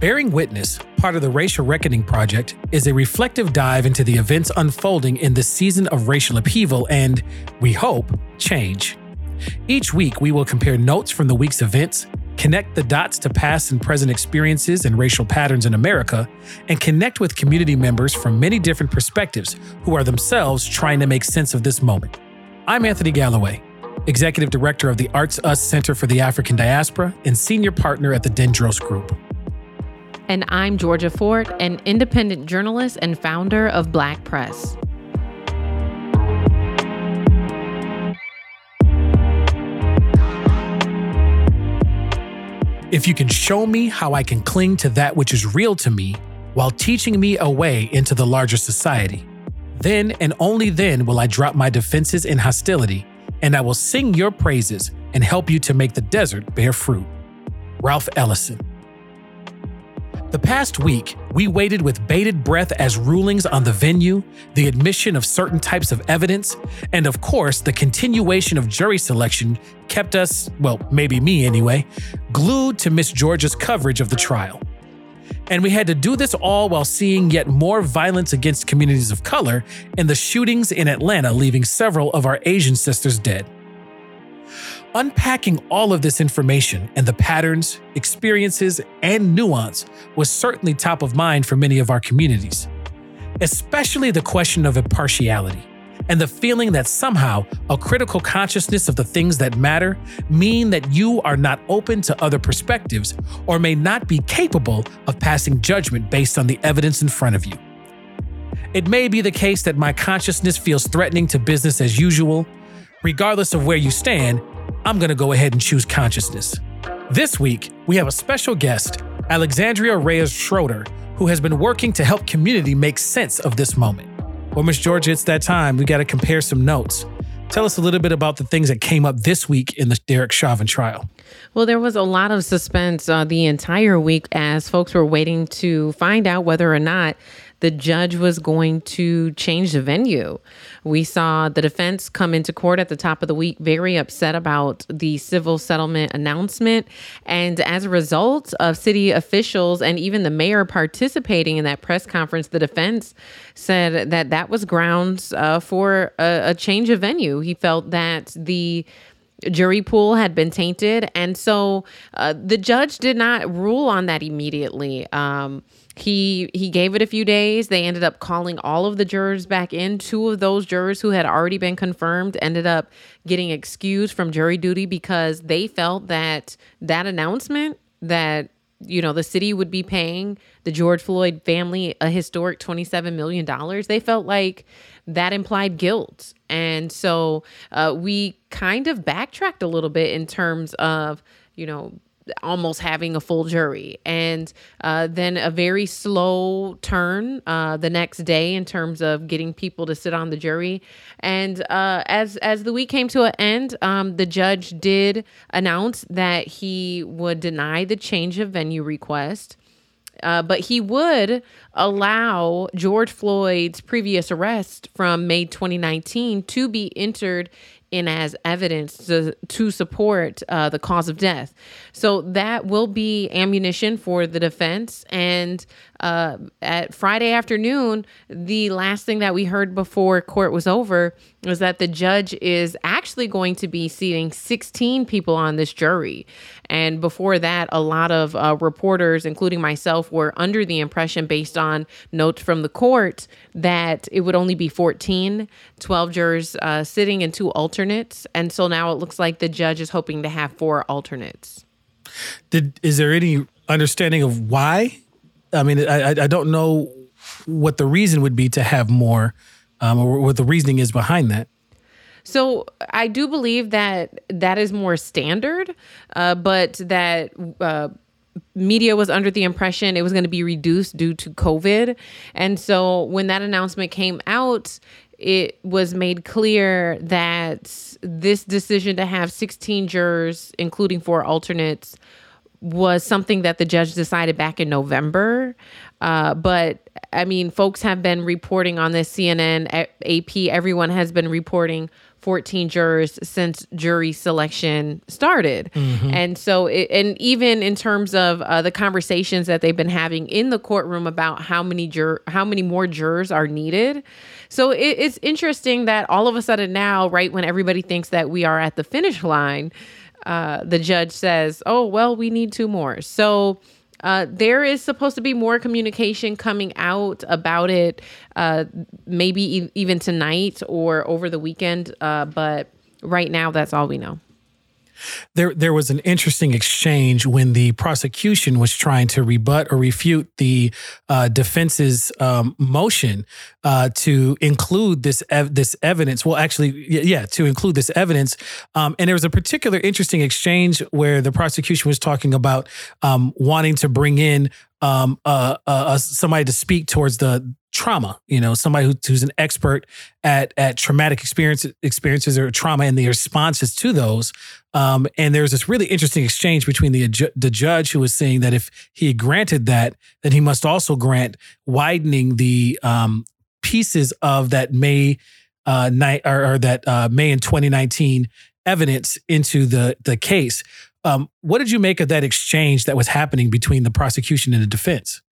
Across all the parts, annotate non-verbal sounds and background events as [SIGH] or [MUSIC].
Bearing Witness, part of the Racial Reckoning Project, is a reflective dive into the events unfolding in this season of racial upheaval and, we hope, change. Each week, we will compare notes from the week's events, connect the dots to past and present experiences and racial patterns in America, and connect with community members from many different perspectives who are themselves trying to make sense of this moment. I'm Anthony Galloway, Executive Director of the Arts Us Center for the African Diaspora and Senior Partner at the Dendros Group. And I'm Georgia Fort, an independent journalist and founder of Black Press. If you can show me how I can cling to that which is real to me while teaching me a way into the larger society, then and only then will I drop my defenses in hostility, and I will sing your praises and help you to make the desert bear fruit. Ralph Ellison. The past week, we waited with bated breath as rulings on the venue, the admission of certain types of evidence, and of course, the continuation of jury selection kept us, well, maybe me anyway, glued to Miss Georgia's coverage of the trial. And we had to do this all while seeing yet more violence against communities of color and the shootings in Atlanta, leaving several of our Asian sisters dead. Unpacking all of this information and the patterns, experiences, and nuance was certainly top of mind for many of our communities, especially the question of impartiality and the feeling that somehow a critical consciousness of the things that matter mean that you are not open to other perspectives or may not be capable of passing judgment based on the evidence in front of you. It may be the case that my consciousness feels threatening to business as usual. Regardless of where you stand, I'm going to go ahead and choose consciousness. This week, we have a special guest, Alexandria Reyes Schroeder, who has been working to help community make sense of this moment. Well, Miss Georgia, it's that time. We got to compare some notes. Tell us a little bit about the things that came up this week in the Derek Chauvin trial. Well, there was a lot of suspense uh, the entire week as folks were waiting to find out whether or not the judge was going to change the venue. We saw the defense come into court at the top of the week very upset about the civil settlement announcement. And as a result of city officials and even the mayor participating in that press conference, the defense said that that was grounds uh, for a, a change of venue. He felt that the jury pool had been tainted. And so uh, the judge did not rule on that immediately. Um, he he gave it a few days. They ended up calling all of the jurors back in. Two of those jurors who had already been confirmed ended up getting excused from jury duty because they felt that that announcement that you know the city would be paying the George Floyd family a historic 27 million dollars. They felt like that implied guilt. And so uh, we kind of backtracked a little bit in terms of, you know, almost having a full jury. And uh, then a very slow turn uh, the next day in terms of getting people to sit on the jury. And uh, as as the week came to an end um, the judge did announce that he would deny the change of venue request uh, but he would allow George Floyd's previous arrest from May 2019 to be entered in as evidence to, to support uh, the cause of death. So that will be ammunition for the defense. And uh, at Friday afternoon, the last thing that we heard before court was over was that the judge is actually going to be seating 16 people on this jury. And before that, a lot of uh, reporters, including myself, were under the impression, based on notes from the court, that it would only be 14, 12 jurors uh, sitting and two alternates. And so now it looks like the judge is hoping to have four alternates. Did is there any understanding of why I mean, I, I don't know what the reason would be to have more, um, or what the reasoning is behind that. So I do believe that that is more standard, uh, but that uh, media was under the impression it was going to be reduced due to COVID, and so when that announcement came out, it was made clear that this decision to have 16 jurors, including four alternates, was something that the judge decided back in November. Uh, but I mean, folks have been reporting on this CNN, AP, everyone has been reporting 14 jurors since jury selection started. Mm-hmm. And so, it, and even in terms of uh, the conversations that they've been having in the courtroom about how many jur- how many more jurors are needed. So it, it's interesting that all of a sudden now, right when everybody thinks that we are at the finish line, uh, the judge says, "Oh well, we need two more." So uh, there is supposed to be more communication coming out about it, uh, maybe e- even tonight or over the weekend. Uh, but right now, that's all we know. There, there was an interesting exchange when the prosecution was trying to rebut or refute the uh, defense's um, motion uh, to include this ev- this evidence. Well, actually, yeah, to include this evidence. Um, and there was a particular interesting exchange where the prosecution was talking about um, wanting to bring in um, uh, uh, somebody to speak towards the trauma. You know, somebody who, who's an expert at at traumatic experience, experiences or trauma and the responses to those. Um, and there's this really interesting exchange between the the judge who was saying that if he granted that, then he must also grant widening the um, pieces of that May uh, night or, or that uh, May in 2019 evidence into the the case. Um, what did you make of that exchange that was happening between the prosecution and the defense?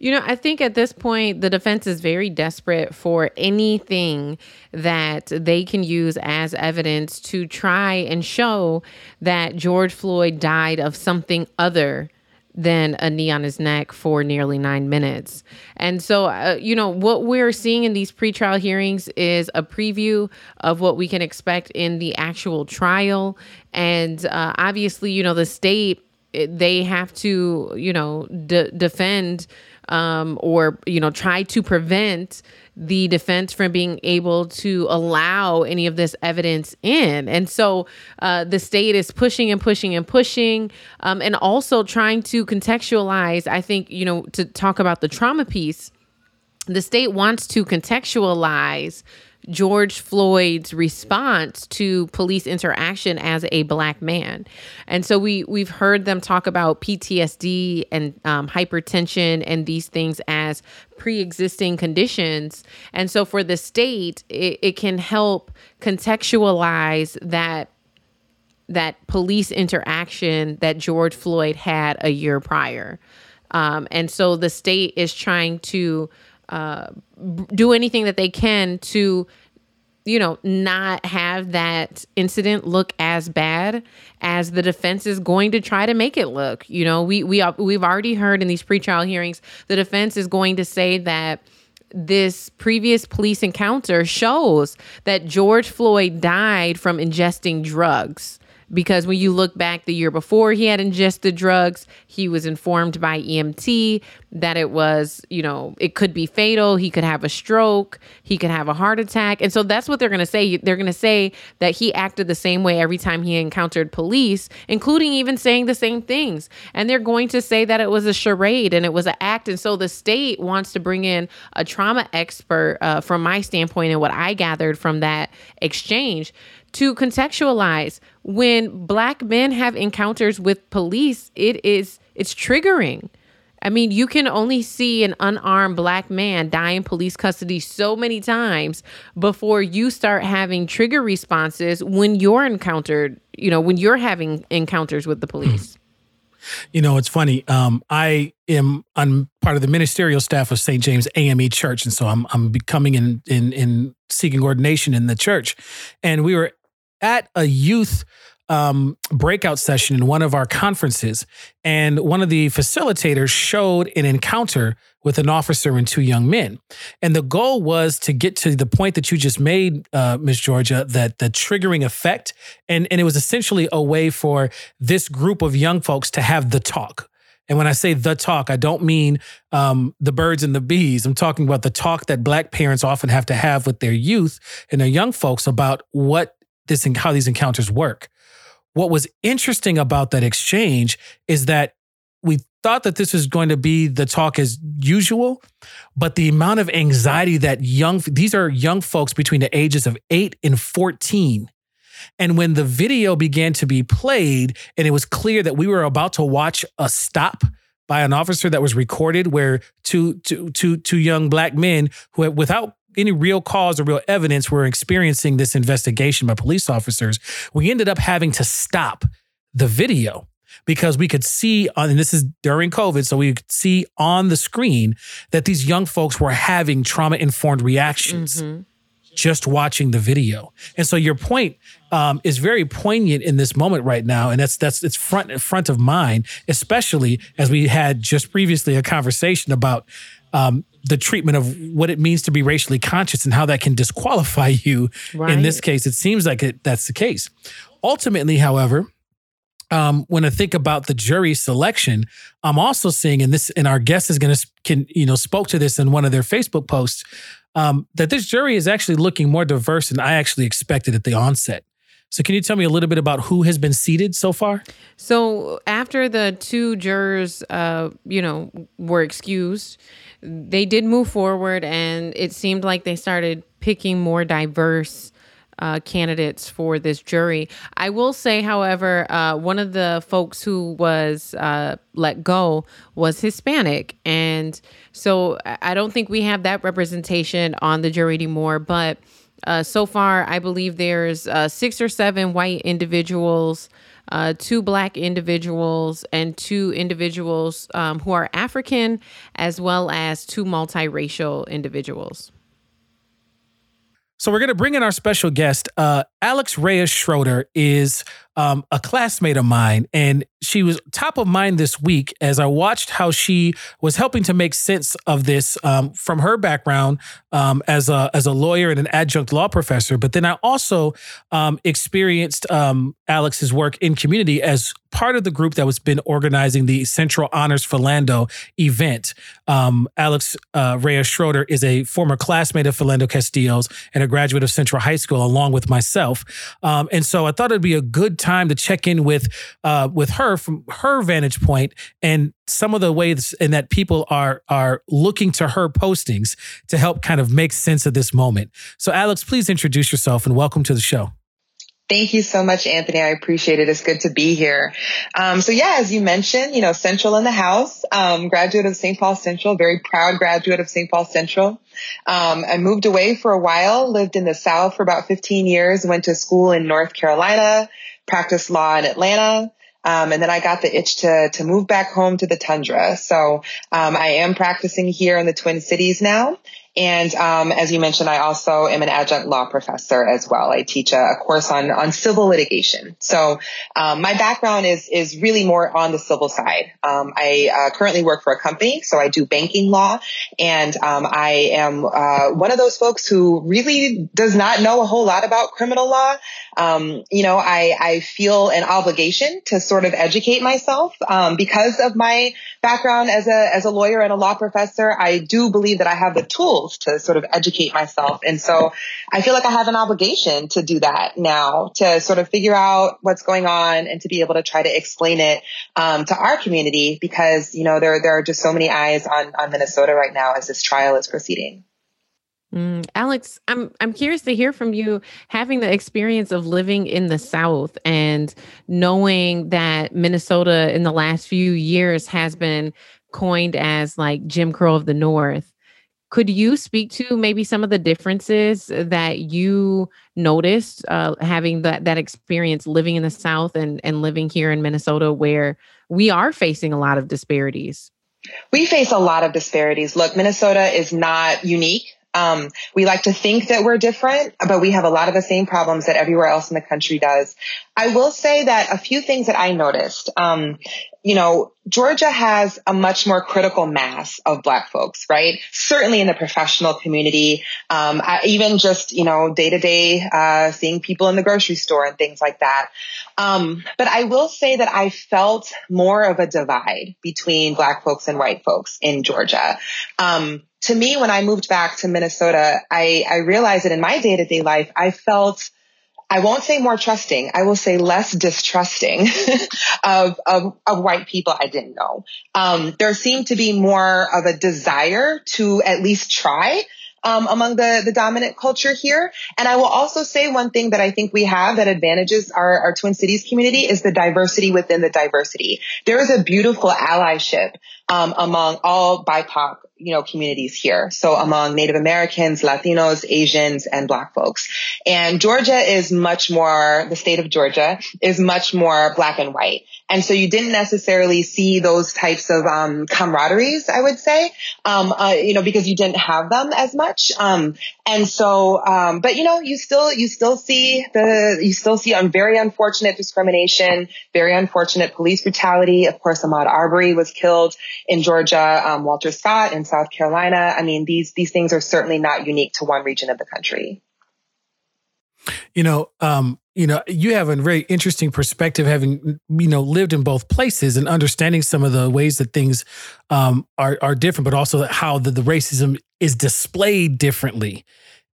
You know, I think at this point, the defense is very desperate for anything that they can use as evidence to try and show that George Floyd died of something other than a knee on his neck for nearly nine minutes. And so, uh, you know, what we're seeing in these pretrial hearings is a preview of what we can expect in the actual trial. And uh, obviously, you know, the state, they have to, you know, de- defend um, or you know try to prevent the defense from being able to allow any of this evidence in. And so uh, the state is pushing and pushing and pushing, um, and also trying to contextualize. I think you know to talk about the trauma piece. The state wants to contextualize George Floyd's response to police interaction as a black man. And so we we've heard them talk about PTSD and um, hypertension and these things as pre-existing conditions. And so for the state, it, it can help contextualize that that police interaction that George Floyd had a year prior. Um, and so the state is trying to do anything that they can to you know not have that incident look as bad as the defense is going to try to make it look. You know we we we've already heard in these pretrial hearings the defense is going to say that this previous police encounter shows that George Floyd died from ingesting drugs. Because when you look back the year before he had ingested drugs, he was informed by EMT that it was, you know, it could be fatal. He could have a stroke, he could have a heart attack. And so that's what they're going to say. They're going to say that he acted the same way every time he encountered police, including even saying the same things. And they're going to say that it was a charade and it was an act. And so the state wants to bring in a trauma expert uh, from my standpoint and what I gathered from that exchange to contextualize when black men have encounters with police it is it's triggering i mean you can only see an unarmed black man die in police custody so many times before you start having trigger responses when you're encountered you know when you're having encounters with the police you know, it's funny. Um, I am I'm part of the ministerial staff of St. James AME Church, and so I'm I'm becoming in in in seeking ordination in the church. And we were at a youth um, breakout session in one of our conferences, and one of the facilitators showed an encounter with an officer and two young men. And the goal was to get to the point that you just made, uh, Miss Georgia, that the triggering effect, and and it was essentially a way for this group of young folks to have the talk. And when I say the talk, I don't mean um, the birds and the bees. I'm talking about the talk that Black parents often have to have with their youth and their young folks about what this how these encounters work. What was interesting about that exchange is that we thought that this was going to be the talk as usual, but the amount of anxiety that young these are young folks between the ages of 8 and 14. And when the video began to be played and it was clear that we were about to watch a stop by an officer that was recorded where two, two, two, two young black men who without any real cause or real evidence we're experiencing this investigation by police officers, we ended up having to stop the video because we could see on and this is during COVID, so we could see on the screen that these young folks were having trauma informed reactions. Mm-hmm. Just watching the video, and so your point um, is very poignant in this moment right now, and that's that's it's front front of mind, especially as we had just previously a conversation about um, the treatment of what it means to be racially conscious and how that can disqualify you. Right. In this case, it seems like it, that's the case. Ultimately, however, um, when I think about the jury selection, I'm also seeing, and this, and our guest is going to can you know spoke to this in one of their Facebook posts, um, that this jury is actually looking more diverse than I actually expected at the onset. So, can you tell me a little bit about who has been seated so far? So, after the two jurors, uh, you know, were excused, they did move forward, and it seemed like they started picking more diverse uh, candidates for this jury. I will say, however, uh, one of the folks who was uh, let go was Hispanic. And so I don't think we have that representation on the jury anymore. But uh, so far, I believe there's uh, six or seven white individuals. Uh, two black individuals and two individuals um, who are African, as well as two multiracial individuals. So we're going to bring in our special guest. Uh, Alex Reyes Schroeder is um, a classmate of mine, and she was top of mind this week as I watched how she was helping to make sense of this um, from her background um, as a as a lawyer and an adjunct law professor. But then I also um, experienced um, Alex's work in community as part of the group that was been organizing the Central Honors Philando event. Um, Alex uh, Reyes Schroeder is a former classmate of Philando Castile's and a graduate of Central High School, along with myself. Um, and so I thought it'd be a good time to check in with uh, with her from her vantage point and some of the ways in that people are are looking to her postings to help kind of make sense of this moment. So, Alex, please introduce yourself and welcome to the show. Thank you so much, Anthony. I appreciate it. It's good to be here. Um, so yeah, as you mentioned, you know, Central in the house, um, graduate of St. Paul Central, very proud graduate of St. Paul Central. Um, I moved away for a while, lived in the South for about 15 years, went to school in North Carolina, practiced law in Atlanta. Um, and then I got the itch to to move back home to the tundra. So um, I am practicing here in the Twin Cities now, and um, as you mentioned, I also am an adjunct law professor as well. I teach a, a course on on civil litigation. So um, my background is is really more on the civil side. Um, I uh, currently work for a company, so I do banking law, and um, I am uh, one of those folks who really does not know a whole lot about criminal law. Um, you know, I I feel an obligation to sort of educate myself um, because of my background as a as a lawyer and a law professor. I do believe that I have the tools tools to sort of educate myself. And so I feel like I have an obligation to do that now to sort of figure out what's going on and to be able to try to explain it um, to our community because, you know, there, there are just so many eyes on, on Minnesota right now as this trial is proceeding. Mm, Alex, I'm I'm curious to hear from you having the experience of living in the South and knowing that Minnesota in the last few years has been coined as like Jim Crow of the North. Could you speak to maybe some of the differences that you noticed uh, having that that experience living in the South and and living here in Minnesota, where we are facing a lot of disparities? We face a lot of disparities. Look, Minnesota is not unique. Um, we like to think that we're different, but we have a lot of the same problems that everywhere else in the country does. I will say that a few things that I noticed, um, you know, Georgia has a much more critical mass of black folks, right? Certainly in the professional community, um, I, even just, you know, day to day, seeing people in the grocery store and things like that. Um, but I will say that I felt more of a divide between black folks and white folks in Georgia. Um, to me, when I moved back to Minnesota, I, I realized that in my day to day life, I felt I won't say more trusting. I will say less distrusting [LAUGHS] of, of, of white people I didn't know. Um, there seemed to be more of a desire to at least try. Um, among the, the dominant culture here. And I will also say one thing that I think we have that advantages our, our Twin Cities community is the diversity within the diversity. There is a beautiful allyship um, among all BIPOC you know, communities here. So among Native Americans, Latinos, Asians, and Black folks. And Georgia is much more, the state of Georgia is much more black and white. And so you didn't necessarily see those types of um, camaraderies, I would say, um, uh, you know, because you didn't have them as much. Um, and so, um, but you know, you still, you still see the, you still see um, very unfortunate discrimination, very unfortunate police brutality. Of course, Ahmaud Arbery was killed in Georgia, um, Walter Scott in South Carolina. I mean, these, these things are certainly not unique to one region of the country. You know, um, you know, you have a very interesting perspective, having you know lived in both places and understanding some of the ways that things um, are are different, but also how the, the racism is displayed differently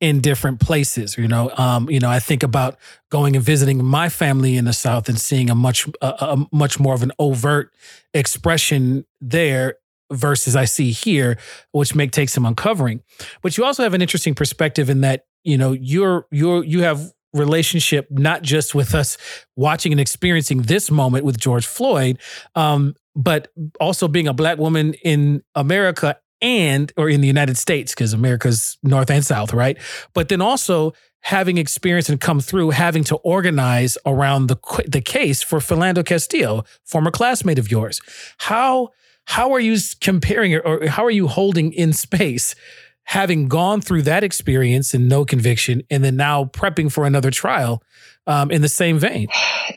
in different places. You know, um, you know, I think about going and visiting my family in the South and seeing a much a, a much more of an overt expression there versus I see here, which make take some uncovering. But you also have an interesting perspective in that you know you're you're you have relationship not just with us watching and experiencing this moment with George Floyd, um, but also being a black woman in America and or in the United States because America's north and south, right? But then also having experience and come through having to organize around the the case for Philando Castillo, former classmate of yours. How how are you comparing or how are you holding in space having gone through that experience and no conviction, and then now prepping for another trial um, in the same vein?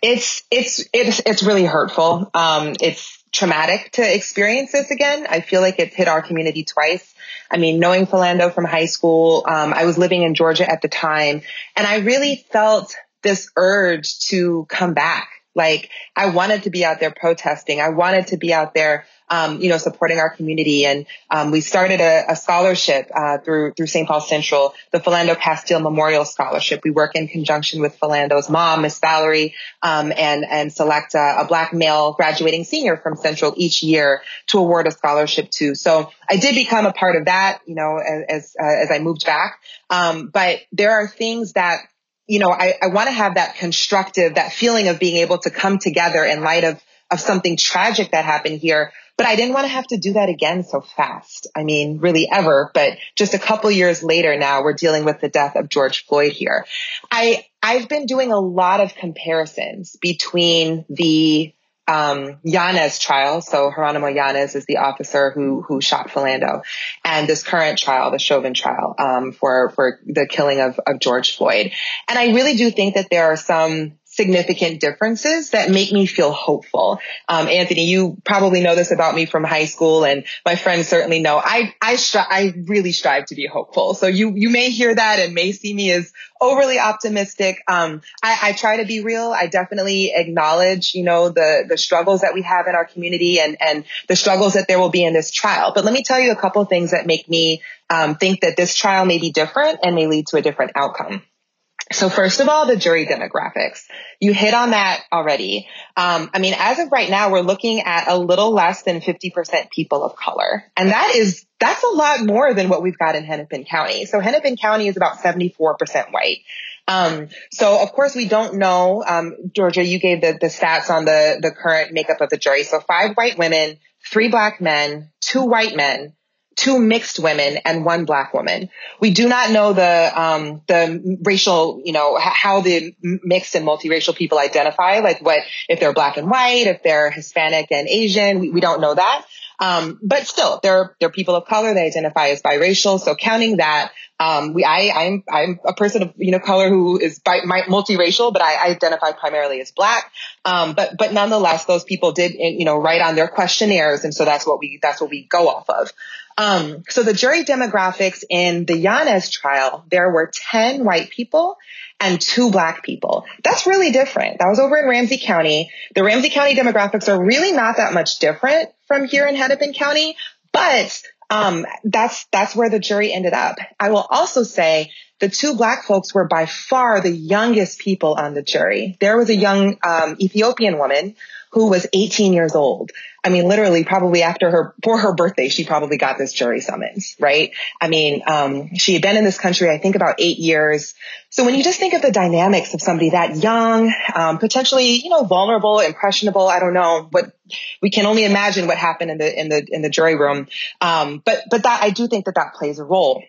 It's it's it's it's really hurtful. Um, it's traumatic to experience this again. I feel like it's hit our community twice. I mean, knowing Philando from high school, um, I was living in Georgia at the time, and I really felt this urge to come back. Like I wanted to be out there protesting. I wanted to be out there um, you know, supporting our community. And um, we started a, a scholarship uh, through through St. Paul Central, the Philando Castile Memorial Scholarship. We work in conjunction with Philando's mom, Miss Valerie, um, and and select a, a, black male graduating senior from Central each year to award a scholarship to. So I did become a part of that, you know, as as, uh, as I moved back. Um, but there are things that you know, I, I want to have that constructive, that feeling of being able to come together in light of of something tragic that happened here but I didn't want to have to do that again so fast. I mean, really ever, but just a couple years later now we're dealing with the death of George Floyd here. I, I've been doing a lot of comparisons between the um, Yanez trial. So Jeronimo Yanez is the officer who who shot Philando, and this current trial, the Chauvin trial, um, for for the killing of of George Floyd. And I really do think that there are some significant differences that make me feel hopeful. Um, Anthony, you probably know this about me from high school and my friends certainly know I, I, stri- I really strive to be hopeful. So you, you may hear that and may see me as overly optimistic. Um, I, I try to be real. I definitely acknowledge, you know, the, the struggles that we have in our community and, and the struggles that there will be in this trial. But let me tell you a couple things that make me um, think that this trial may be different and may lead to a different outcome. So first of all, the jury demographics. You hit on that already. Um, I mean, as of right now, we're looking at a little less than 50% people of color. And that is, that's a lot more than what we've got in Hennepin County. So Hennepin County is about 74% white. Um, so of course we don't know, um, Georgia, you gave the, the stats on the, the current makeup of the jury. So five white women, three black men, two white men, two mixed women and one black woman. We do not know the um, the racial, you know, how the mixed and multiracial people identify, like what if they're black and white, if they're Hispanic and Asian. We, we don't know that. Um, but still, they're they're people of color. They identify as biracial. So counting that, um, we I I'm I'm a person of you know color who is bi- multiracial, but I, identify primarily as black. Um, but but nonetheless, those people did you know write on their questionnaires, and so that's what we that's what we go off of. Um, so the jury demographics in the Yanez trial, there were 10 white people and two black people. That's really different. That was over in Ramsey County. The Ramsey County demographics are really not that much different from here in Hennepin County, but um, that's that's where the jury ended up. I will also say the two black folks were by far the youngest people on the jury. There was a young um, Ethiopian woman who was 18 years old. I mean, literally, probably after her, for her birthday, she probably got this jury summons, right? I mean, um, she had been in this country, I think about eight years. So when you just think of the dynamics of somebody that young, um, potentially, you know, vulnerable, impressionable, I don't know, but we can only imagine what happened in the, in the, in the jury room. Um, but, but that, I do think that that plays a role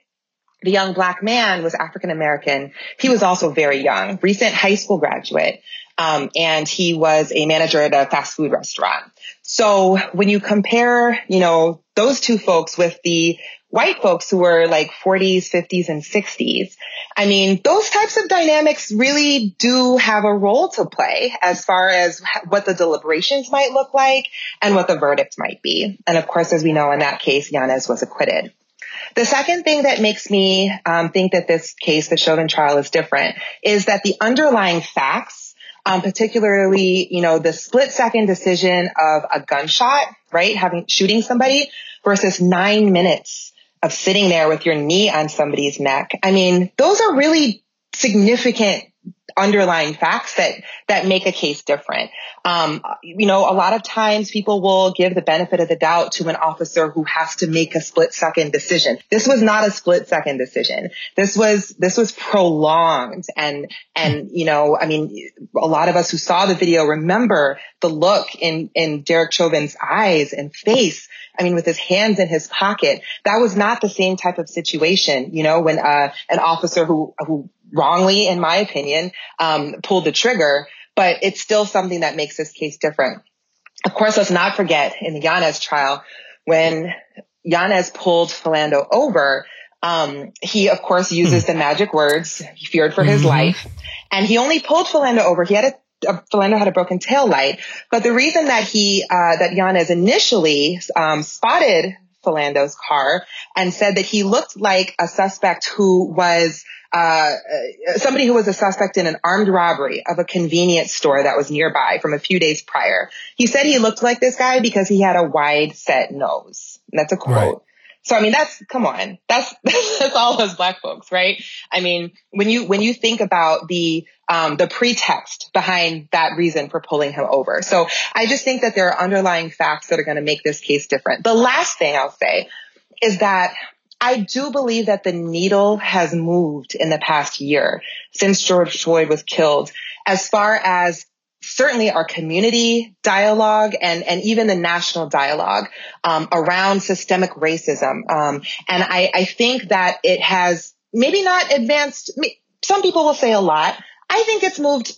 the young black man was African American. He was also very young, recent high school graduate. Um, and he was a manager at a fast food restaurant. So when you compare, you know, those two folks with the white folks who were like 40s, 50s, and 60s, I mean, those types of dynamics really do have a role to play as far as what the deliberations might look like and what the verdict might be. And of course, as we know in that case, Yanez was acquitted. The second thing that makes me um, think that this case, the Chauvin trial, is different is that the underlying facts um, particularly, you know, the split second decision of a gunshot, right? Having shooting somebody versus nine minutes of sitting there with your knee on somebody's neck. I mean, those are really significant underlying facts that that make a case different. Um, you know, a lot of times people will give the benefit of the doubt to an officer who has to make a split second decision. This was not a split second decision. This was this was prolonged and and you know, I mean, a lot of us who saw the video remember the look in in Derek Chauvin's eyes and face I mean, with his hands in his pocket, that was not the same type of situation, you know, when, uh, an officer who, who wrongly, in my opinion, um, pulled the trigger, but it's still something that makes this case different. Of course, let's not forget in the Yanez trial, when Yanez pulled Philando over, um, he of course uses hmm. the magic words. He feared for mm-hmm. his life, and he only pulled Philando over. He had a uh, Philando had a broken tail light, but the reason that he uh, that Yanez initially um, spotted Philando's car and said that he looked like a suspect who was uh, somebody who was a suspect in an armed robbery of a convenience store that was nearby from a few days prior. He said he looked like this guy because he had a wide set nose. that's a quote. Right. So I mean, that's come on, that's [LAUGHS] that's all those black folks, right? I mean, when you when you think about the um, the pretext behind that reason for pulling him over, so I just think that there are underlying facts that are going to make this case different. The last thing I'll say is that I do believe that the needle has moved in the past year since George Floyd was killed as far as certainly our community dialogue and, and even the national dialogue um, around systemic racism. Um, and I, I think that it has maybe not advanced. Some people will say a lot. I think it's moved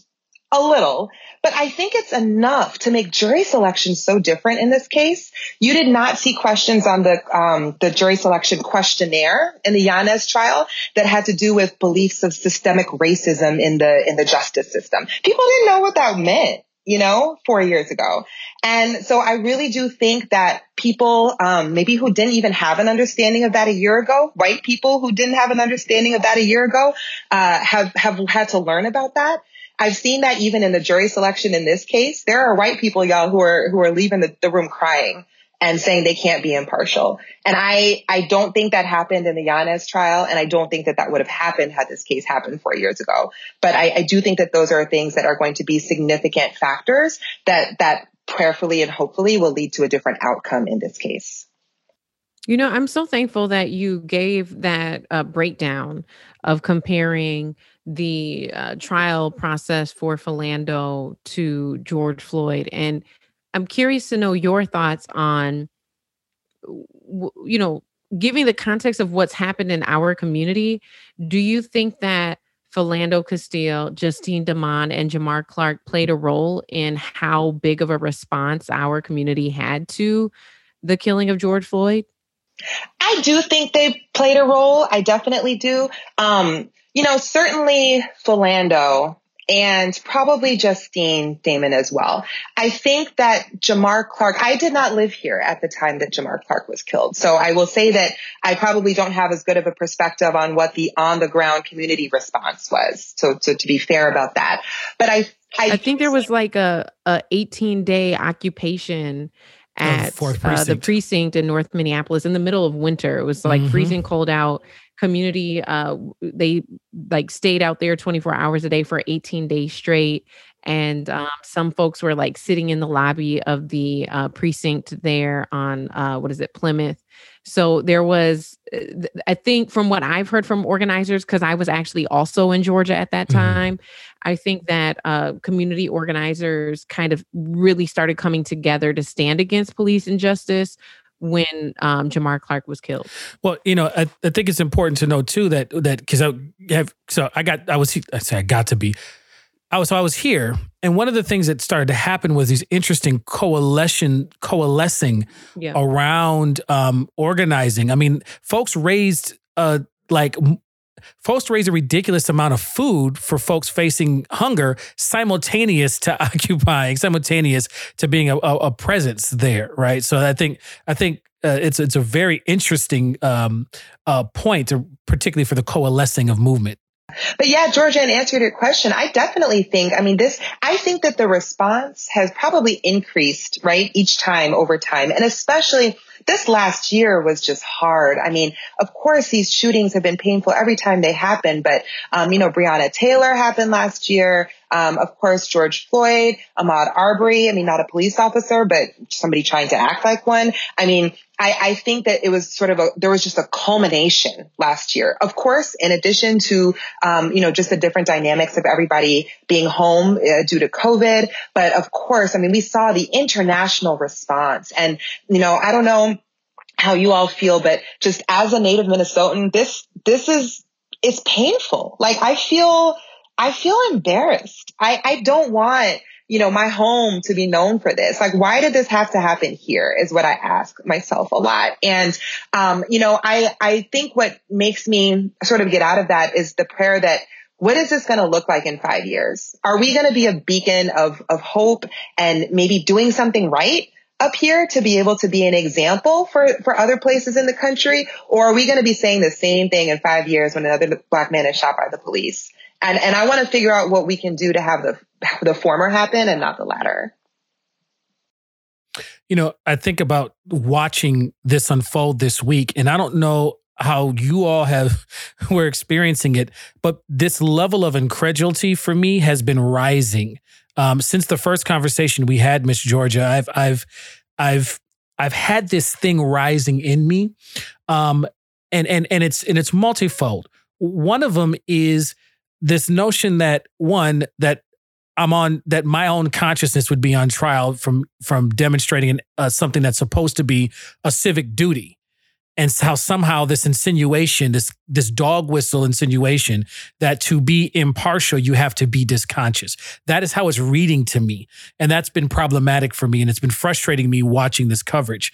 a little, but I think it's enough to make jury selection so different in this case. You did not see questions on the um, the jury selection questionnaire in the Yanez trial that had to do with beliefs of systemic racism in the in the justice system. People didn't know what that meant you know, four years ago. And so I really do think that people, um, maybe who didn't even have an understanding of that a year ago, white people who didn't have an understanding of that a year ago, uh, have, have had to learn about that. I've seen that even in the jury selection in this case. There are white people, y'all, who are who are leaving the, the room crying and saying they can't be impartial. And I I don't think that happened in the Yanez trial, and I don't think that that would have happened had this case happened four years ago. But I, I do think that those are things that are going to be significant factors that that prayerfully and hopefully will lead to a different outcome in this case. You know, I'm so thankful that you gave that uh, breakdown of comparing the uh, trial process for Philando to George Floyd. And I'm curious to know your thoughts on, you know, giving the context of what's happened in our community. Do you think that Philando Castile, Justine Damond, and Jamar Clark played a role in how big of a response our community had to the killing of George Floyd? I do think they played a role. I definitely do. Um, you know, certainly Philando and probably Justine Damond as well. I think that Jamar Clark, I did not live here at the time that Jamar Clark was killed. So I will say that I probably don't have as good of a perspective on what the on the ground community response was. So, so to be fair about that, but I, I, I think there was like a, a 18 day occupation at uh, the precinct in North Minneapolis in the middle of winter. It was like mm-hmm. freezing cold out community uh they like stayed out there 24 hours a day for 18 days straight and um, some folks were like sitting in the lobby of the uh, precinct there on uh, what is it, Plymouth. So there was, uh, I think, from what I've heard from organizers, because I was actually also in Georgia at that mm-hmm. time, I think that uh, community organizers kind of really started coming together to stand against police injustice when um, Jamar Clark was killed. Well, you know, I, I think it's important to know too that that because I have so I got I was I say I got to be I was so I was here, and one of the things that started to happen was these interesting coalition coalescing yeah. around um, organizing. I mean, folks raised uh like folks raised a ridiculous amount of food for folks facing hunger simultaneous to [LAUGHS] occupying simultaneous to being a, a, a presence there right so i think i think uh, it's it's a very interesting um, uh, point to, particularly for the coalescing of movement but yeah, Georgia, in answer to your question, I definitely think, I mean, this, I think that the response has probably increased, right, each time over time. And especially this last year was just hard. I mean, of course, these shootings have been painful every time they happen, but, um, you know, Breonna Taylor happened last year. Um, of course, George Floyd, Ahmaud Arbery. I mean, not a police officer, but somebody trying to act like one. I mean, I, I, think that it was sort of a, there was just a culmination last year. Of course, in addition to, um, you know, just the different dynamics of everybody being home uh, due to COVID. But of course, I mean, we saw the international response and, you know, I don't know how you all feel, but just as a native Minnesotan, this, this is, it's painful. Like I feel, I feel embarrassed. I, I don't want, you know, my home to be known for this. Like, why did this have to happen here is what I ask myself a lot. And, um, you know, I, I think what makes me sort of get out of that is the prayer that what is this going to look like in five years? Are we going to be a beacon of, of hope and maybe doing something right? Up here to be able to be an example for, for other places in the country? Or are we going to be saying the same thing in five years when another black man is shot by the police? And, and I want to figure out what we can do to have the, the former happen and not the latter. You know, I think about watching this unfold this week, and I don't know how you all have [LAUGHS] were experiencing it, but this level of incredulity for me has been rising um, since the first conversation we had, Miss Georgia. I've I've I've I've had this thing rising in me, um, and and and it's and it's multifold. One of them is this notion that one that I'm on that my own consciousness would be on trial from from demonstrating uh, something that's supposed to be a civic duty, and how somehow this insinuation, this this dog whistle insinuation, that to be impartial you have to be disconscious. That is how it's reading to me, and that's been problematic for me, and it's been frustrating me watching this coverage.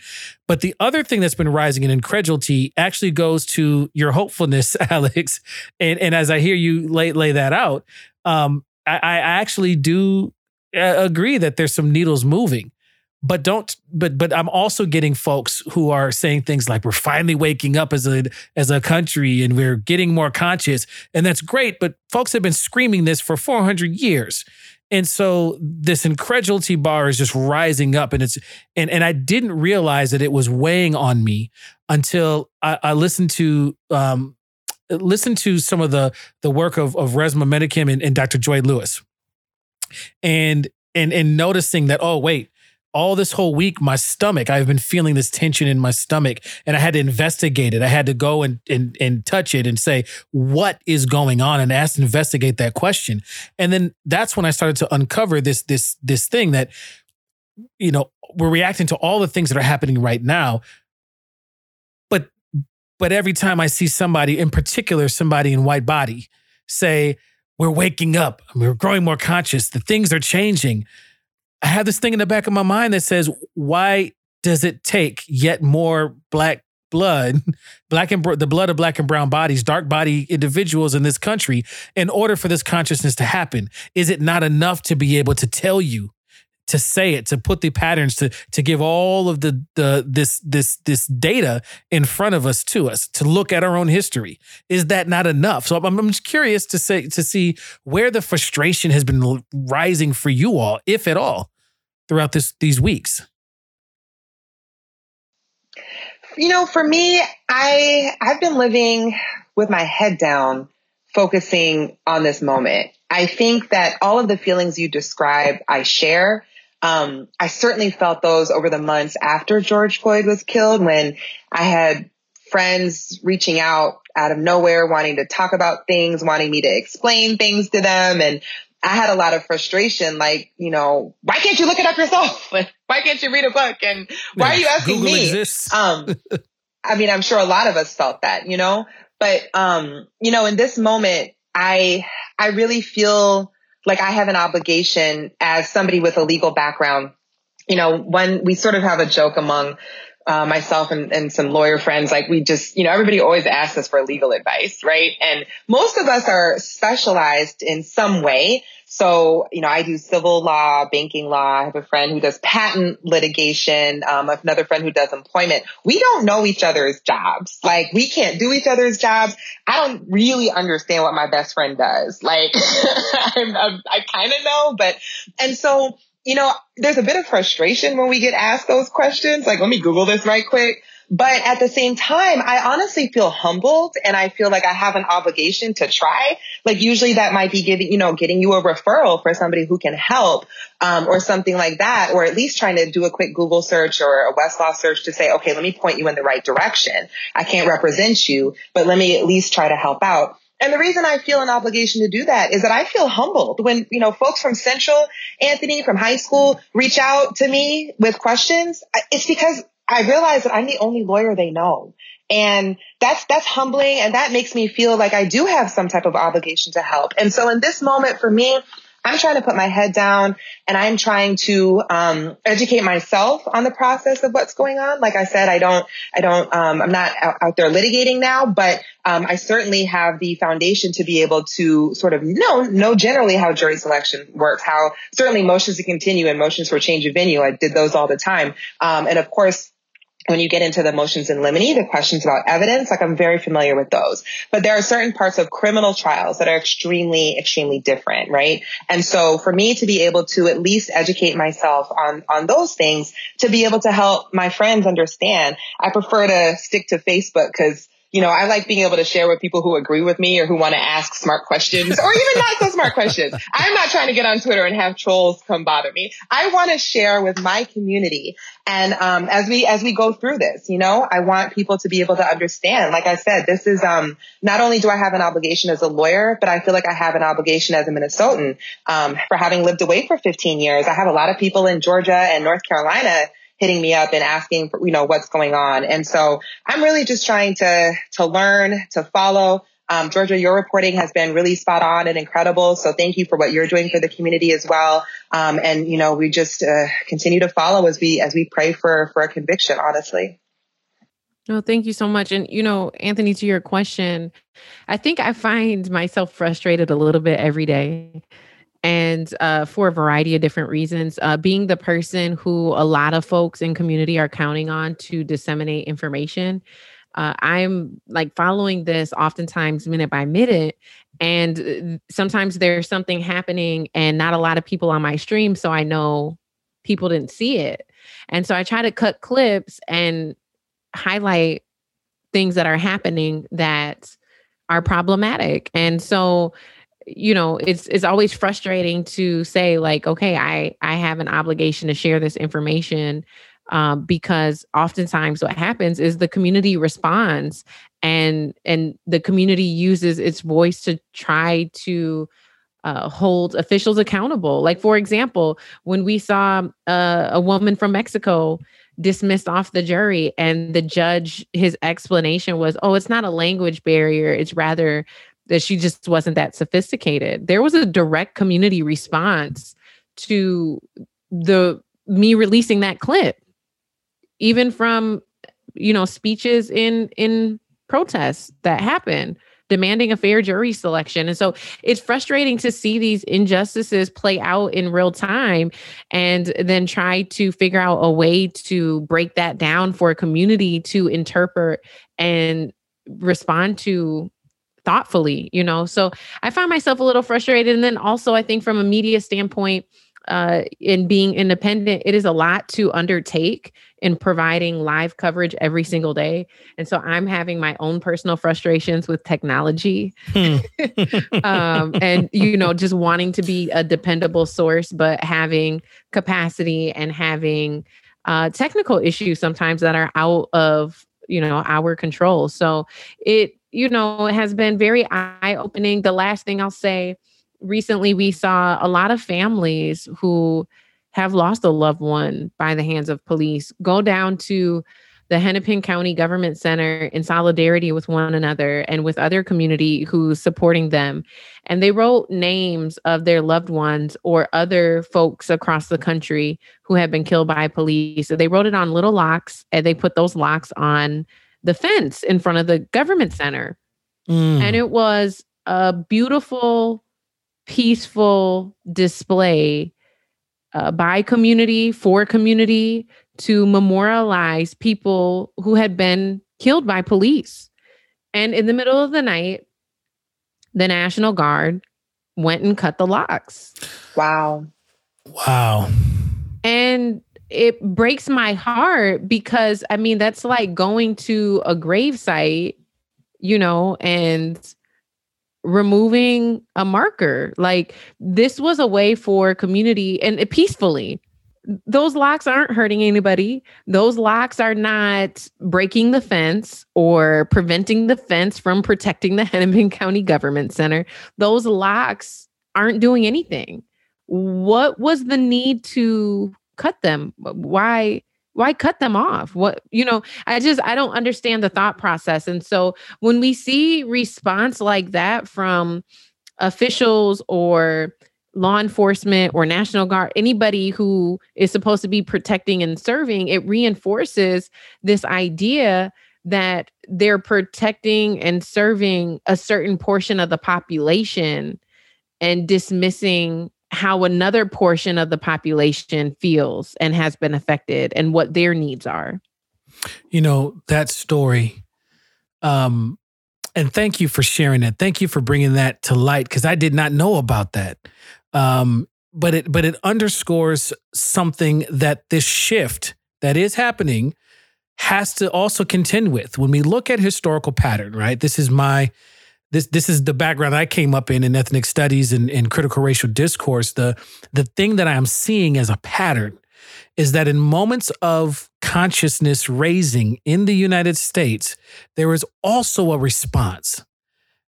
But the other thing that's been rising in incredulity actually goes to your hopefulness, [LAUGHS] Alex, and and as I hear you lay lay that out, um, I, I actually do uh, agree that there's some needles moving but don't but but i'm also getting folks who are saying things like we're finally waking up as a as a country and we're getting more conscious and that's great but folks have been screaming this for 400 years and so this incredulity bar is just rising up and it's and and i didn't realize that it was weighing on me until i, I listened to um listen to some of the the work of of Resmaa Menakem and, and Dr. Joy Lewis, and and and noticing that oh wait, all this whole week my stomach I've been feeling this tension in my stomach, and I had to investigate it. I had to go and and and touch it and say what is going on, and ask investigate that question, and then that's when I started to uncover this this this thing that you know we're reacting to all the things that are happening right now. But, but every time I see somebody, in particular, somebody in white body, say, We're waking up, we're growing more conscious, the things are changing. I have this thing in the back of my mind that says, Why does it take yet more black blood, [LAUGHS] black and the blood of black and brown bodies, dark body individuals in this country in order for this consciousness to happen? Is it not enough to be able to tell you to say it, to put the patterns, to to give all of the the this this this data in front of us to us, to look at our own history. Is that not enough? So I'm, I'm just curious to say to see where the frustration has been rising for you all, if at all, throughout this these weeks. You know, for me, I I've been living with my head down, focusing on this moment. I think that all of the feelings you describe, I share. Um, I certainly felt those over the months after George Floyd was killed when I had friends reaching out out of nowhere, wanting to talk about things, wanting me to explain things to them. And I had a lot of frustration, like, you know, why can't you look it up yourself? [LAUGHS] why can't you read a book? And why are you asking Google me? Exists. Um, [LAUGHS] I mean, I'm sure a lot of us felt that, you know, but, um, you know, in this moment, I, I really feel like I have an obligation as somebody with a legal background. You know, when we sort of have a joke among uh, myself and, and some lawyer friends, like we just, you know, everybody always asks us for legal advice, right? And most of us are specialized in some way. So, you know, I do civil law, banking law. I have a friend who does patent litigation. Um, I have another friend who does employment. We don't know each other's jobs. Like we can't do each other's jobs. I don't really understand what my best friend does. Like [LAUGHS] I'm, I'm, I kind of know, but, and so, you know, there's a bit of frustration when we get asked those questions. Like, let me Google this right quick. But at the same time, I honestly feel humbled and I feel like I have an obligation to try. Like usually that might be giving, you know, getting you a referral for somebody who can help, um, or something like that, or at least trying to do a quick Google search or a Westlaw search to say, okay, let me point you in the right direction. I can't represent you, but let me at least try to help out. And the reason I feel an obligation to do that is that I feel humbled when, you know, folks from Central, Anthony, from high school reach out to me with questions. It's because I realize that I'm the only lawyer they know. And that's, that's humbling and that makes me feel like I do have some type of obligation to help. And so in this moment for me, I'm trying to put my head down and I'm trying to um, educate myself on the process of what's going on. Like I said, I don't, I don't, um, I'm not out, out, there litigating now, but um, I certainly have the foundation to be able to sort of know, know generally how jury selection works, how certainly motions to continue and motions for change of venue. I did those all the time, um, and of course when you get into the motions in limine, the questions about evidence, like I'm very familiar with those. But there are certain parts of criminal trials that are extremely, extremely different, right? And so for me to be able to at least educate myself on, on those things, to be able to help my friends understand, I prefer to stick to Facebook because you know, I like being able to share with people who agree with me or who want to ask smart questions or even not so smart questions. [LAUGHS] I'm not trying to get on Twitter and have trolls come bother me. I want to share with my community. And, um, as we, as we go through this, you know, I want people to be able to understand. Like I said, this is, um, not only do I have an obligation as a lawyer, but I feel like I have an obligation as a Minnesotan, um, for having lived away for 15 years. I have a lot of people in Georgia and North Carolina hitting me up and asking for, you know, what's going on. And so I'm really just trying to, to learn, to follow. Um, Georgia, your reporting has been really spot on and incredible. So thank you for what you're doing for the community as well. Um, and you know, we just uh, continue to follow as we as we pray for for a conviction. Honestly. No, thank you so much. And you know, Anthony, to your question, I think I find myself frustrated a little bit every day and uh, for a variety of different reasons. Uh, being the person who a lot of folks in community are counting on to disseminate information, uh, I'm like following this oftentimes minute by minute. And uh, sometimes there's something happening and not a lot of people on my stream. So I know people didn't see it. And so I try to cut clips and highlight things that are happening that are problematic. And so you know it's it's always frustrating to say like okay i i have an obligation to share this information um, because oftentimes what happens is the community responds and and the community uses its voice to try to uh, hold officials accountable. Like for example when we saw uh, a woman from mexico dismissed off the jury and the judge his explanation was oh it's not a language barrier it's rather that she just wasn't that sophisticated. There was a direct community response to the me releasing that clip. Even from you know speeches in in protests that happened demanding a fair jury selection. And so it's frustrating to see these injustices play out in real time and then try to figure out a way to break that down for a community to interpret and respond to thoughtfully, you know. So I find myself a little frustrated. And then also, I think from a media standpoint, uh, in being independent, it is a lot to undertake in providing live coverage every single day. And so I'm having my own personal frustrations with technology hmm. [LAUGHS] um, and, you know, just wanting to be a dependable source, but having capacity and having uh, technical issues sometimes that are out of, you know, our control. So it, you know, it has been very eye opening. The last thing I'll say, recently we saw a lot of families who have lost a loved one by the hands of police go down to the Hennepin County Government Center in solidarity with one another and with other community who's supporting them. And they wrote names of their loved ones or other folks across the country who have been killed by police. So they wrote it on little locks and they put those locks on the fence in front of the government center. Mm. And it was a beautiful peaceful display uh, by community for community to memorialize people who had been killed by police. And in the middle of the night, the National Guard went and cut the locks. Wow. Wow. And it breaks my heart because I mean, that's like going to a grave site, you know, and removing a marker. Like this was a way for community and peacefully. Those locks aren't hurting anybody. Those locks are not breaking the fence or preventing the fence from protecting the [LAUGHS] Hennepin County Government Center. Those locks aren't doing anything. What was the need to cut them? Uh, why why cut them off what you know i just i don't understand the thought process and so when we see response like that from officials or law enforcement or national guard anybody who is supposed to be protecting and serving it reinforces this idea that they're protecting and serving a certain portion of the population and dismissing how another portion of the population feels and has been affected and what their needs are. You know, that story um and thank you for sharing that. Thank you for bringing that to light cuz I did not know about that. Um but it but it underscores something that this shift that is happening has to also contend with. When we look at historical pattern, right? This is my this this is the background I came up in in ethnic studies and, and critical racial discourse. The the thing that I'm seeing as a pattern is that in moments of consciousness raising in the United States, there is also a response.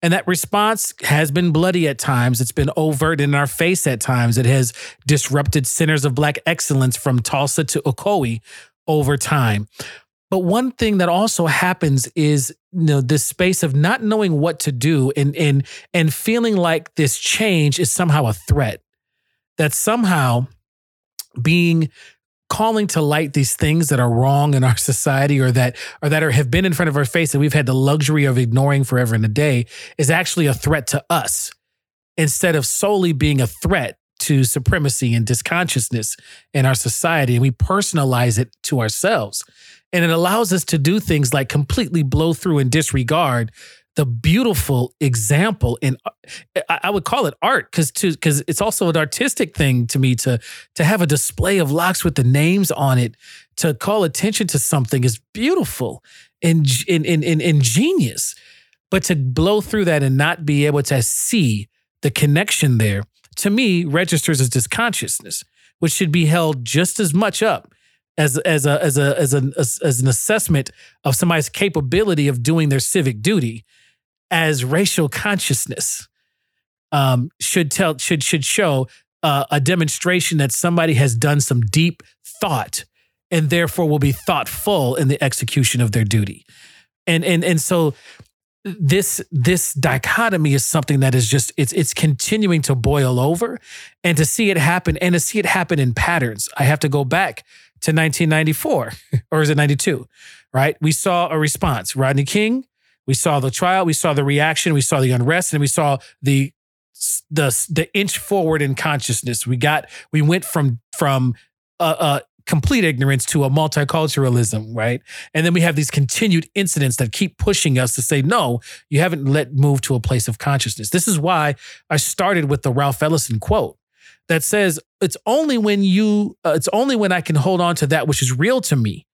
And that response has been bloody at times. It's been overt in our face at times. It has disrupted centers of Black excellence from Tulsa to Ocoee over time. But one thing that also happens is you know this space of not knowing what to do and and and feeling like this change is somehow a threat. That somehow being calling to light these things that are wrong in our [LAUGHS] society or that or that are, have been in front of our face and we've had the luxury of ignoring forever and a day is actually a threat to us instead of solely being a threat to supremacy and dysconsciousness in our society and we personalize it to ourselves and it allows us to do things like completely blow through and disregard the beautiful example in uh, I would call it art because to because it's also an artistic thing to me to to have a display of locks with the names on it to call attention to something is beautiful and and, and, and ingenious but to blow through that and not be able to see the connection there to me registers as dysconsciousness which should be held just as much up as as a as a as an as, as an assessment of somebody's capability of doing their civic duty as racial consciousness um, should tell should should show uh, a demonstration that somebody has done some deep thought and therefore will be thoughtful in the execution of their duty. And and and so this this dichotomy is something that is just it's it's continuing to boil over and to see it happen and to see it happen in patterns. I have to go back to 1994 [LAUGHS] or is it 92 right we saw a response rodney king we saw the trial we saw the reaction we saw the unrest and we saw the the the inch forward in consciousness we got we went from from a, a complete ignorance to a multiculturalism, right? And then we have these continued incidents that keep pushing us to say, no, you haven't let move to a place of consciousness. This is why I started with the Ralph Ellison quote that says it's only when you, uh, it's only when I can hold on to that which is real to me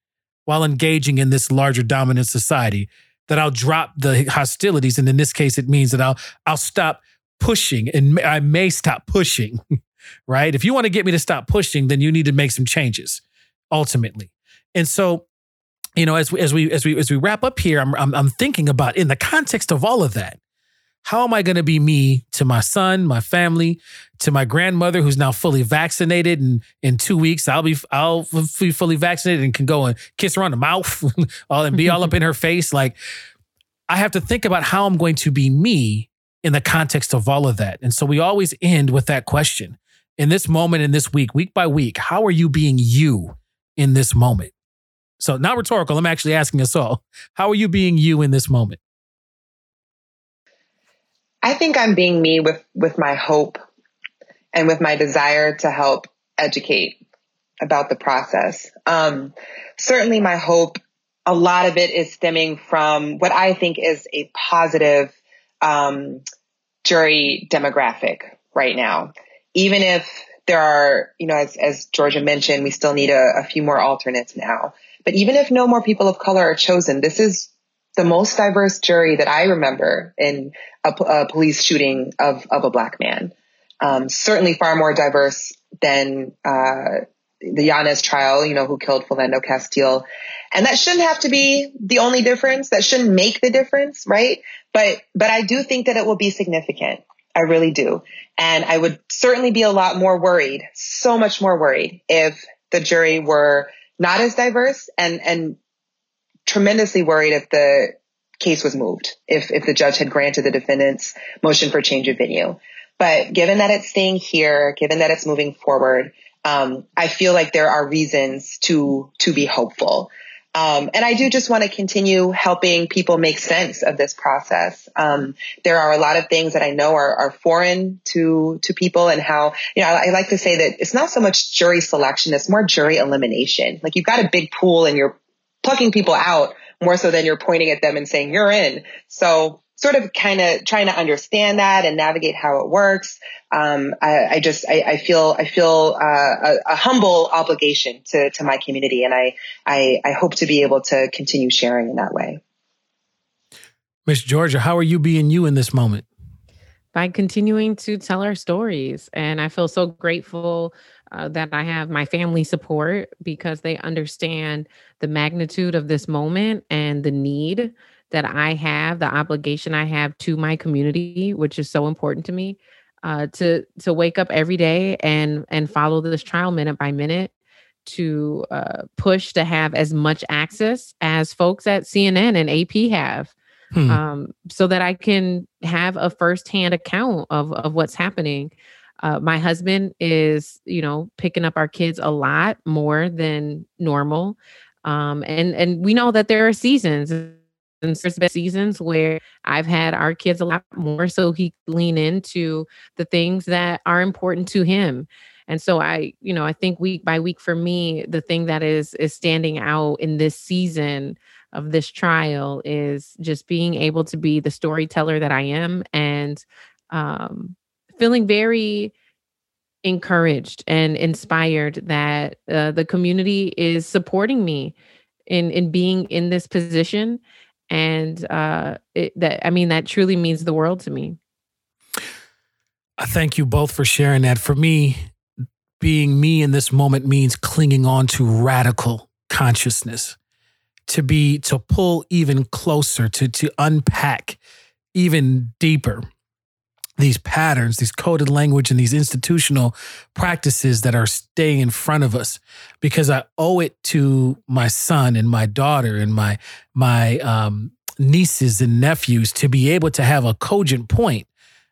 while engaging in this larger dominant society that I'll drop the hostilities. And in this case, it means that I'll, I'll stop pushing and I may stop pushing, [LAUGHS] right? If you want to get me to stop pushing, then you need to make some changes ultimately. And so, you know, as we, as we, as we, as we wrap up here, I'm, I'm, I'm thinking about in the context of all of that, how am I going to be me to my son, my family, to my grandmother who's now fully vaccinated, and in two weeks I'll be I'll be fully vaccinated and can go and kiss her on the mouth, [LAUGHS] all and be all up in her face. Like I have to think about how I'm going to be me in the context of all of that, and so we always end with that question in this moment, in this week, week by week. How are you being you in this moment? So not rhetorical. I'm actually asking us all. How are you being you in this moment? I think I'm being me with, with my hope and with my desire to help educate about the process. Um, certainly my hope, a lot of it is stemming from what I think is a positive, um, jury demographic right now. Even if there are, you know, as, as Georgia mentioned, we still need a, a few more alternates now. But even if no more people of color are chosen, this is the most diverse jury that I remember in a, a police shooting of, of a black man. Um, certainly far more diverse than uh, the Yanez trial, you know, who killed Philando Castile. And that shouldn't have to be the only difference. That shouldn't make the difference, right? But, but I do think that it will be significant. I really do. And I would certainly be a lot more worried, so much more worried if the jury were not as diverse and, and tremendously worried if the case was moved, if, if the judge had granted the defendant's motion for change of venue. But given that it's staying here, given that it's moving forward, um, I feel like there are reasons to, to be hopeful. Um, and I do just want to continue helping people make sense of this process. Um, there are a lot of things that I know are, are foreign to to people, and how you know I, I, like to say that it's not so much jury selection; it's more jury elimination. Like you've got a big pool, and you're plucking people out more so than you're pointing at them and saying you're in. So sort of kind of trying to understand that and navigate how it works. Um, I, I, just I, I, feel I feel uh, a, a, humble obligation to to my community, and I, I I hope to be able to continue sharing in that way. Miss Georgia, how are you being you in this moment? By continuing to tell our stories, and I feel so grateful uh, that I have my family support because they understand the magnitude of this moment and the need that I have, the obligation I have to my community, which is so important to me. Uh, to to wake up every day and and follow this trial minute by minute to uh, push to have as much access as folks at CNN and AP have, hmm. um, so that I can have a firsthand account of of what's happening. Uh, my husband is, you know, picking up our kids a lot more than normal, um, and and we know that there are seasons. And there's been seasons where I've had our kids a lot more, so he lean into the things that are important to him. And so I, you know, I think week by week for me, the thing that is is standing out in this season of this trial is just being able to be the storyteller that I am and um, feeling very encouraged and inspired that uh, the community is supporting me in in being in this position. And uh it, that i mean that truly means the world to me. I thank you both for sharing that. For me being me in this moment means clinging on to radical consciousness. To be to pull even closer to to unpack even deeper these patterns, these coded language, and these institutional practices that are staying in front of us, because I owe it to my son and my daughter and my my um, nieces and nephews to be able to have a cogent point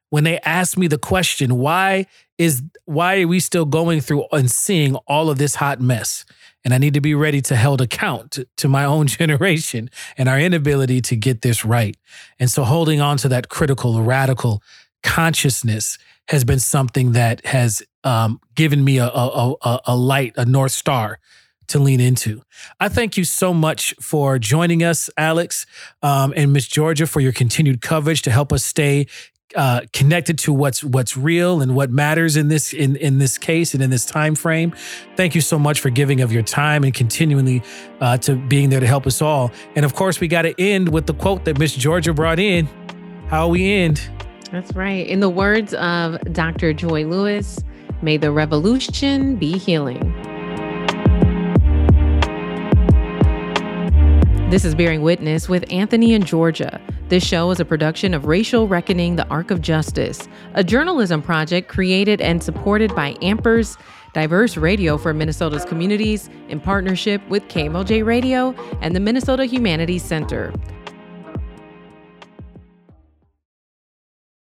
when they ask me the question, "Why is why are we still going through and seeing all of this hot mess?" And I need to be ready to held account to, to my own [LAUGHS] generation and our inability to get this right. And so holding on to that critical, radical consciousness has been something that has um, given me a, a, a, a light, a North Star to lean into. I thank you so much for joining us, Alex, um, and Miss Georgia, for your continued coverage to help us stay uh, connected to what's what's real and what matters in this in in this case and in this time frame. Thank you so much for giving of your time and continually uh, to being there to help us all. And of course, we got to end with the quote that Miss Georgia brought in. How we end? That's right. In the words of Dr. Joy Lewis, may the revolution be healing. This is Bearing Witness with Anthony and Georgia. This show is a production of Racial Reckoning The Arc of Justice, a journalism project created and supported by Ampers, diverse radio for Minnesota's communities, in partnership with KMOJ Radio and the Minnesota Humanities Center.